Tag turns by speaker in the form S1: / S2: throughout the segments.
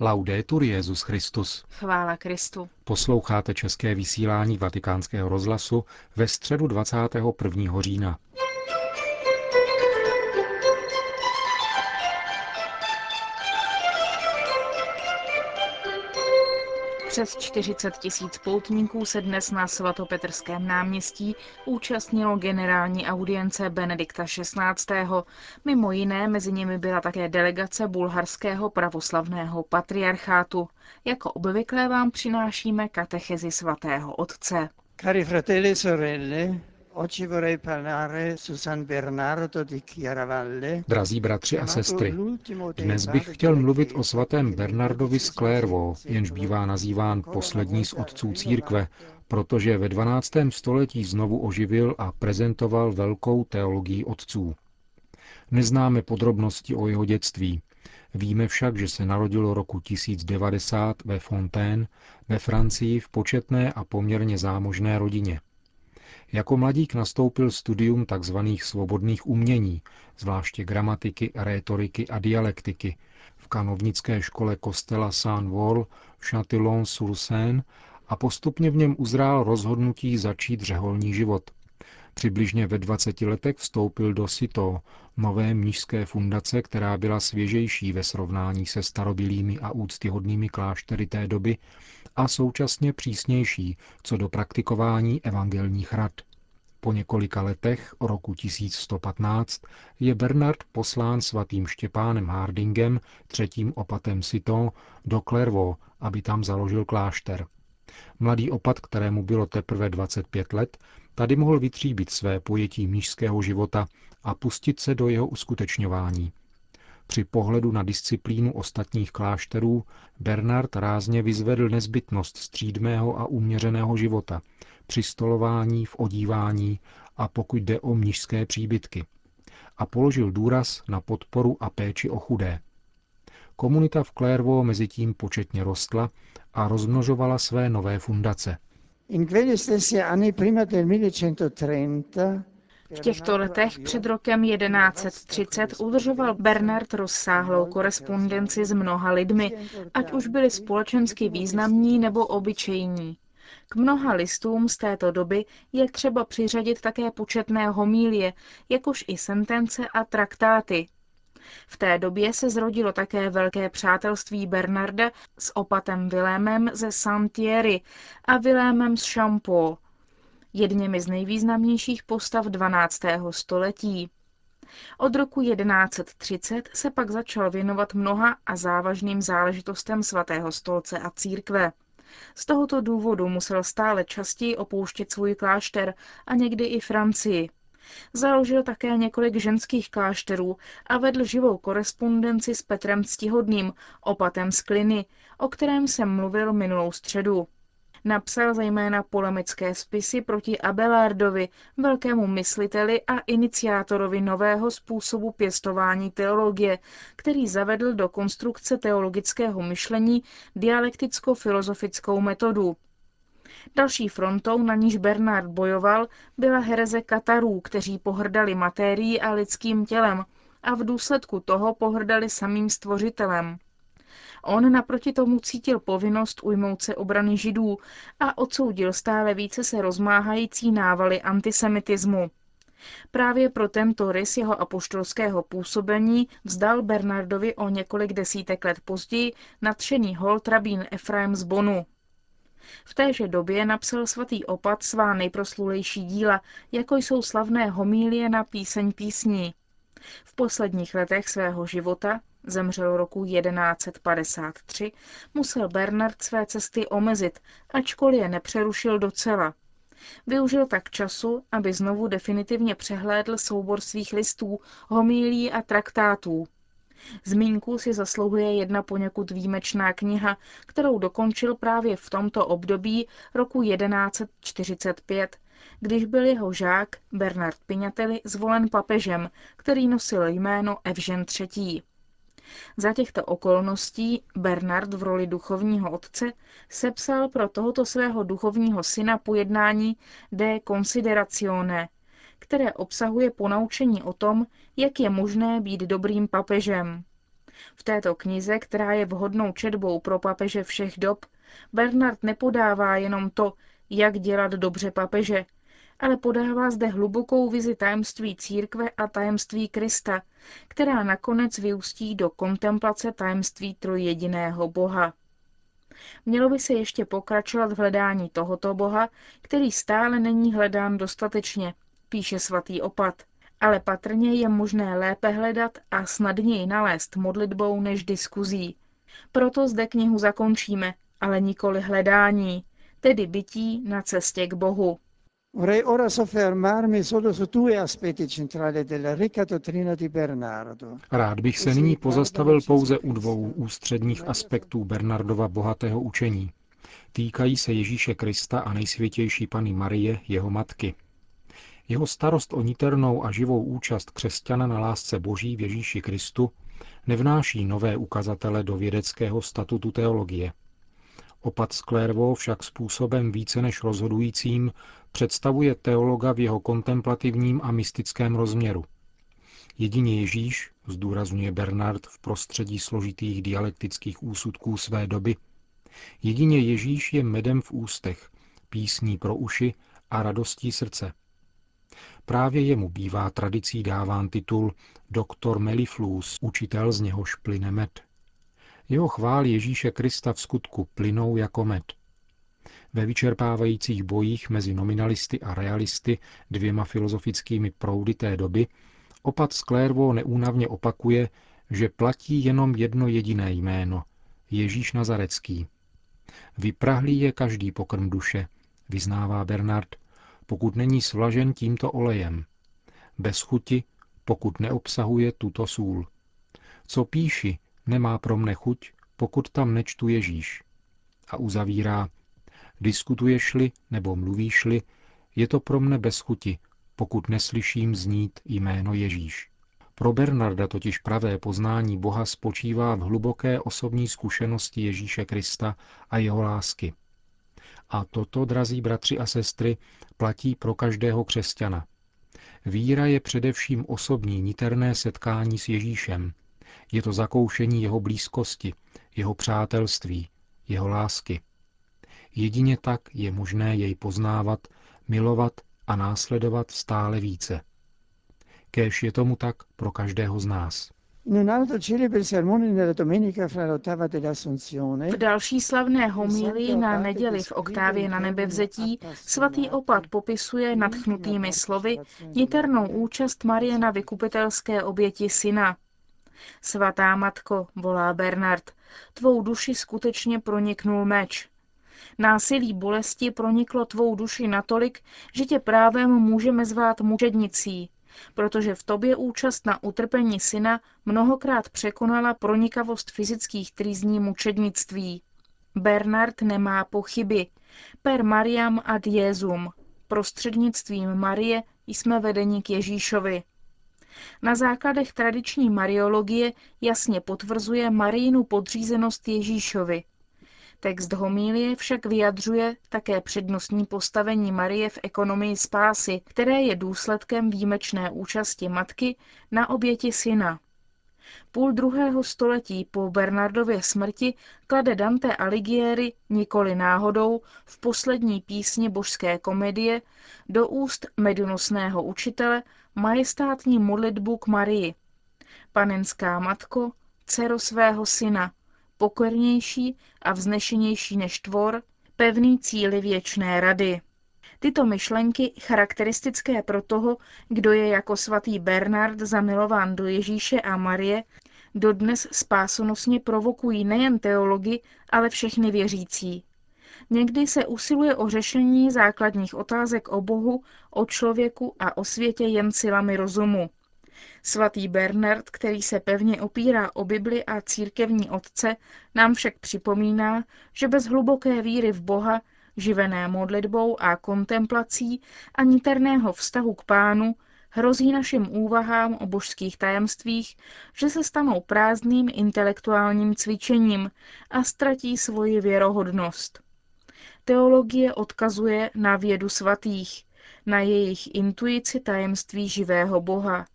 S1: Laudetur Jezus Christus.
S2: Chvála Kristu.
S1: Posloucháte české vysílání Vatikánského rozhlasu ve středu 21. října.
S2: Přes 40 tisíc poutníků se dnes na svatopetrském náměstí účastnilo generální audience Benedikta XVI. Mimo jiné mezi nimi byla také delegace bulharského pravoslavného patriarchátu. Jako obvykle vám přinášíme katechezi svatého otce.
S3: Cari fratelli e sorelle, Oggi vorrei parlare su San Bernardo di Chiaravalle.
S1: Drazí bratři a sestry, dnes bych chtěl mluvit o svatém Bernardovi z Clairvaux, jenž bývá nazýván poslední z otců církve, protože ve 12. století znovu oživil a prezentoval velkou teologii otců. Neznáme podrobnosti o jeho dětství. Víme však, že se narodilo roku 1090 ve Fontaine ve Francii v početné a poměrně zámožné rodině. Jako mladík nastoupil studium tzv. svobodných umění, zvláště gramatiky, rétoriky a dialektiky, v kanovnické škole kostela Saint-Vol v Châtillon-sur-Seine a postupně v něm uzrál rozhodnutí začít řeholní život. Přibližně ve 20 letech vstoupil do Sito, nové mnížské fundace, která byla svěžejší ve srovnání se starobilými a úctyhodnými kláštery té doby a současně přísnější co do praktikování evangelních rad. Po několika letech, roku 1115, je Bernard poslán svatým Štěpánem Hardingem, třetím opatem Sito, do Clairvaux, aby tam založil klášter. Mladý opat, kterému bylo teprve 25 let, tady mohl vytříbit své pojetí mnížského života a pustit se do jeho uskutečňování. Při pohledu na disciplínu ostatních klášterů Bernard rázně vyzvedl nezbytnost střídmého a uměřeného života, při stolování, v odívání a pokud jde o mnižské příbytky. A položil důraz na podporu a péči o chudé. Komunita v Clairvaux mezitím početně rostla a rozmnožovala své nové fundace.
S3: In anni prima del 1130
S2: v těchto letech před rokem 1130 udržoval Bernard rozsáhlou korespondenci s mnoha lidmi, ať už byli společensky významní nebo obyčejní. K mnoha listům z této doby je třeba přiřadit také početné homílie, jakož i sentence a traktáty. V té době se zrodilo také velké přátelství Bernarda s opatem Vilémem ze Saint-Thierry a Vilémem z Champeau, jedněmi z nejvýznamnějších postav 12. století. Od roku 1130 se pak začal věnovat mnoha a závažným záležitostem svatého stolce a církve. Z tohoto důvodu musel stále častěji opouštět svůj klášter a někdy i Francii. Založil také několik ženských klášterů a vedl živou korespondenci s Petrem Ctihodným, opatem z Kliny, o kterém jsem mluvil minulou středu. Napsal zejména polemické spisy proti Abelardovi, velkému mysliteli a iniciátorovi nového způsobu pěstování teologie, který zavedl do konstrukce teologického myšlení dialekticko-filozofickou metodu. Další frontou, na níž Bernard bojoval, byla hereze Katarů, kteří pohrdali matérií a lidským tělem a v důsledku toho pohrdali samým stvořitelem. On naproti tomu cítil povinnost ujmout se obrany židů a odsoudil stále více se rozmáhající návaly antisemitismu. Právě pro tento rys jeho apoštolského působení vzdal Bernardovi o několik desítek let později nadšený hold rabín Efraim z Bonu. V téže době napsal svatý opat svá nejproslulejší díla, jako jsou slavné homílie na píseň písní. V posledních letech svého života zemřel roku 1153, musel Bernard své cesty omezit, ačkoliv je nepřerušil docela. Využil tak času, aby znovu definitivně přehlédl soubor svých listů, homílí a traktátů. Zmínku si zasluhuje jedna poněkud výjimečná kniha, kterou dokončil právě v tomto období roku 1145, když byl jeho žák Bernard Pignatelli zvolen papežem, který nosil jméno Evžen III. Za těchto okolností Bernard v roli duchovního otce sepsal pro tohoto svého duchovního syna pojednání De Considerazione, které obsahuje ponaučení o tom, jak je možné být dobrým papežem. V této knize, která je vhodnou četbou pro papeže všech dob, Bernard nepodává jenom to, jak dělat dobře papeže, ale podává zde hlubokou vizi tajemství církve a tajemství Krista, která nakonec vyústí do kontemplace tajemství trojjediného Boha. Mělo by se ještě pokračovat v hledání tohoto Boha, který stále není hledán dostatečně, píše svatý opat, ale patrně je možné lépe hledat a snadněji nalézt modlitbou než diskuzí. Proto zde knihu zakončíme, ale nikoli hledání, tedy bytí na cestě k Bohu.
S3: Vorrei ora soffermarmi solo su due aspetti centrali della ricca dottrina di Bernardo.
S1: Rád bych se nyní pozastavil pouze u dvou ústředních aspektů Bernardova bohatého učení. Týkají se Ježíše Krista a nejsvětější Pany Marie, jeho matky. Jeho starost o niternou a živou účast křesťana na lásce Boží v Ježíši Kristu nevnáší nové ukazatele do vědeckého statutu teologie – Opat Sklérvo však způsobem více než rozhodujícím představuje teologa v jeho kontemplativním a mystickém rozměru. Jedině Ježíš, zdůrazňuje Bernard v prostředí složitých dialektických úsudků své doby, jedině Ježíš je medem v ústech, písní pro uši a radostí srdce. Právě jemu bývá tradicí dáván titul doktor Meliflus, učitel z něhož plyne med. Jeho chvál Ježíše Krista v skutku plynou jako med. Ve vyčerpávajících bojích mezi nominalisty a realisty, dvěma filozofickými proudy té doby, opat Sklérvo neúnavně opakuje, že platí jenom jedno jediné jméno – Ježíš Nazarecký. Vyprahlý je každý pokrm duše, vyznává Bernard, pokud není svlažen tímto olejem. Bez chuti, pokud neobsahuje tuto sůl. Co píši, nemá pro mne chuť, pokud tam nečtu Ježíš. A uzavírá, diskutuješ-li nebo mluvíš-li, je to pro mne bez chuti, pokud neslyším znít jméno Ježíš. Pro Bernarda totiž pravé poznání Boha spočívá v hluboké osobní zkušenosti Ježíše Krista a jeho lásky. A toto, drazí bratři a sestry, platí pro každého křesťana. Víra je především osobní niterné setkání s Ježíšem, je to zakoušení jeho blízkosti, jeho přátelství, jeho lásky. Jedině tak je možné jej poznávat, milovat a následovat stále více. Kéž je tomu tak pro každého z nás.
S2: V další slavné homílii na neděli v oktávě na nebevzetí svatý opat popisuje nadchnutými slovy niternou účast Marie na vykupitelské oběti syna. Svatá matko, volá Bernard, tvou duši skutečně proniknul meč. Násilí bolesti proniklo tvou duši natolik, že tě právem můžeme zvát mučednicí, protože v tobě účast na utrpení syna mnohokrát překonala pronikavost fyzických trýzní mučednictví. Bernard nemá pochyby. Per Mariam ad Jezum. Prostřednictvím Marie jsme vedeni k Ježíšovi. Na základech tradiční mariologie jasně potvrzuje Marijinu podřízenost Ježíšovi. Text homílie však vyjadřuje také přednostní postavení Marie v ekonomii spásy, které je důsledkem výjimečné účasti matky na oběti syna. Půl druhého století po Bernardově smrti klade Dante Alighieri nikoli náhodou v poslední písni božské komedie do úst medonosného učitele majestátní modlitbu k Marii. Panenská matko, dcero svého syna, pokornější a vznešenější než tvor, pevný cíly věčné rady. Tyto myšlenky, charakteristické pro toho, kdo je jako svatý Bernard zamilován do Ježíše a Marie, dodnes spásonosně provokují nejen teology, ale všechny věřící. Někdy se usiluje o řešení základních otázek o Bohu, o člověku a o světě jen silami rozumu. Svatý Bernard, který se pevně opírá o Bibli a církevní otce, nám však připomíná, že bez hluboké víry v Boha, živené modlitbou a kontemplací a niterného vztahu k pánu, hrozí našim úvahám o božských tajemstvích, že se stanou prázdným intelektuálním cvičením a ztratí svoji věrohodnost. Teologie odkazuje na vědu svatých, na jejich intuici tajemství živého Boha,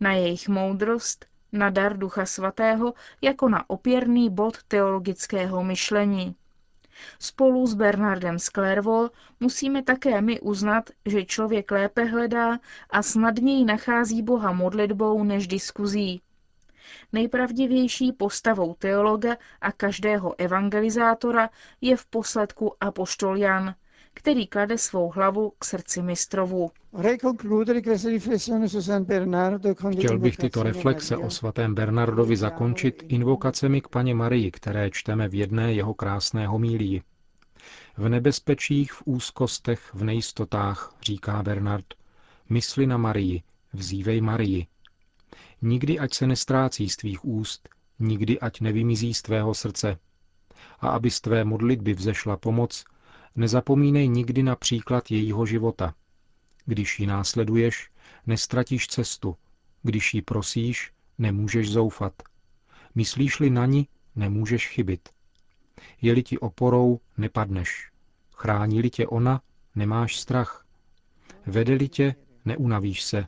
S2: na jejich moudrost, na dar Ducha Svatého jako na opěrný bod teologického myšlení. Spolu s Bernardem Sklervol musíme také my uznat, že člověk lépe hledá a snadněji nachází Boha modlitbou než diskuzí. Nejpravdivější postavou teologa a každého evangelizátora je v posledku apoštol Jan, který klade svou hlavu k srdci mistrovu.
S1: Chtěl bych tyto reflexe o svatém Bernardovi zakončit invokacemi k paně Marii, které čteme v jedné jeho krásné homílii. V nebezpečích, v úzkostech, v nejistotách, říká Bernard, mysli na Marii, vzívej Marii. Nikdy ať se nestrácí z tvých úst, nikdy ať nevymizí z tvého srdce. A aby z tvé modlitby vzešla pomoc, nezapomínej nikdy na příklad jejího života. Když ji následuješ, nestratíš cestu. Když ji prosíš, nemůžeš zoufat. Myslíš-li na ní, nemůžeš chybit. Je-li ti oporou, nepadneš. Chrání-li tě ona, nemáš strach. Vede-li tě, neunavíš se.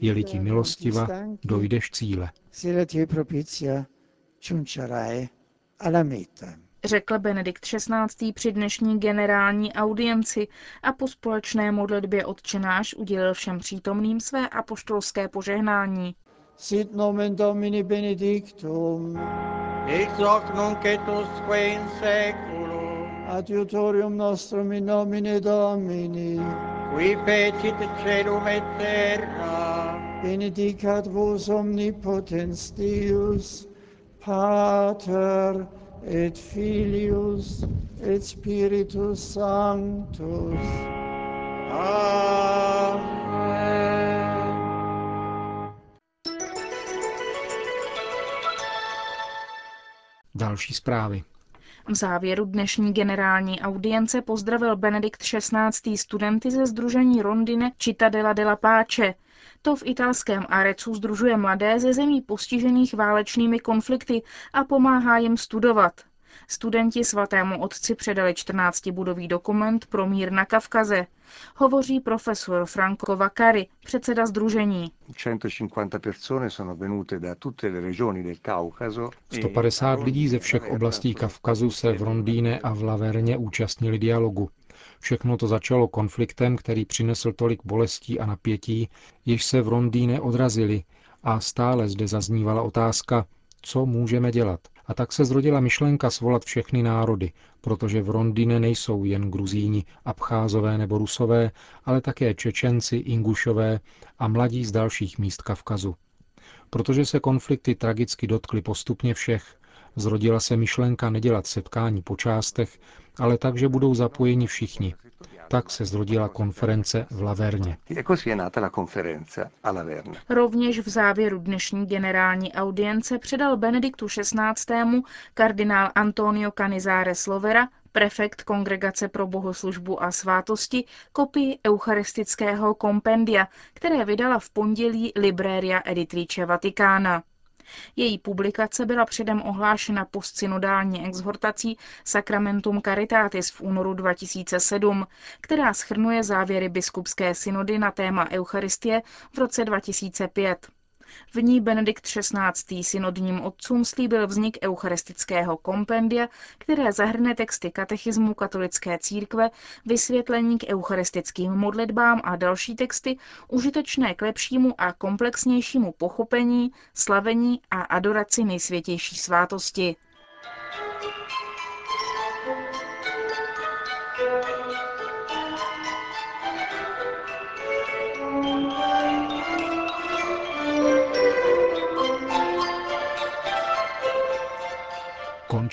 S1: Je-li ti milostiva, dojdeš cíle.
S2: Řekl Benedikt XVI. při dnešní generální audienci a po společné modlitbě odčenáš udělil všem přítomným své apoštolské požehnání. Sit nomen Domini benedictum. Ex hoc nunc et usque in seculum. Adiutorium nostrum in nomine Domini. Qui fecit celum et terra. Benedicat vos omnipotens Deus, Pater et Filius et Spiritus Sanctus. Amen.
S1: Další zprávy.
S2: V závěru dnešní generální audience pozdravil Benedikt XVI. studenty ze Združení Rondine Cittadella della Pace. To v italském Arecu združuje mladé ze zemí postižených válečnými konflikty a pomáhá jim studovat. Studenti svatému otci předali 14-budový dokument pro mír na Kavkaze. Hovoří profesor Franco Vaccari, předseda združení.
S1: 150 lidí ze všech oblastí Kavkazu se v Rondýne a v Laverně účastnili dialogu. Všechno to začalo konfliktem, který přinesl tolik bolestí a napětí, jež se v Rondýne odrazili a stále zde zaznívala otázka, co můžeme dělat. A tak se zrodila myšlenka svolat všechny národy, protože v Rondine nejsou jen Gruzíni, Abcházové nebo Rusové, ale také Čečenci, Ingušové a mladí z dalších míst Kavkazu. Protože se konflikty tragicky dotkly postupně všech, zrodila se myšlenka nedělat setkání po částech, ale tak, že budou zapojeni všichni, tak se zrodila konference v Laverně. E
S2: Rovněž v závěru dnešní generální audience předal Benediktu XVI. kardinál Antonio Canizare Slovera, prefekt Kongregace pro bohoslužbu a svátosti, kopii eucharistického kompendia, které vydala v pondělí Libreria Editrice Vatikána. Její publikace byla předem ohlášena postsynodální exhortací Sacramentum Caritatis v únoru 2007, která schrnuje závěry biskupské synody na téma Eucharistie v roce 2005. V ní Benedikt XVI. synodním otcům slíbil vznik eucharistického kompendia, které zahrne texty katechismu katolické církve, vysvětlení k eucharistickým modlitbám a další texty užitečné k lepšímu a komplexnějšímu pochopení, slavení a adoraci nejsvětější svátosti.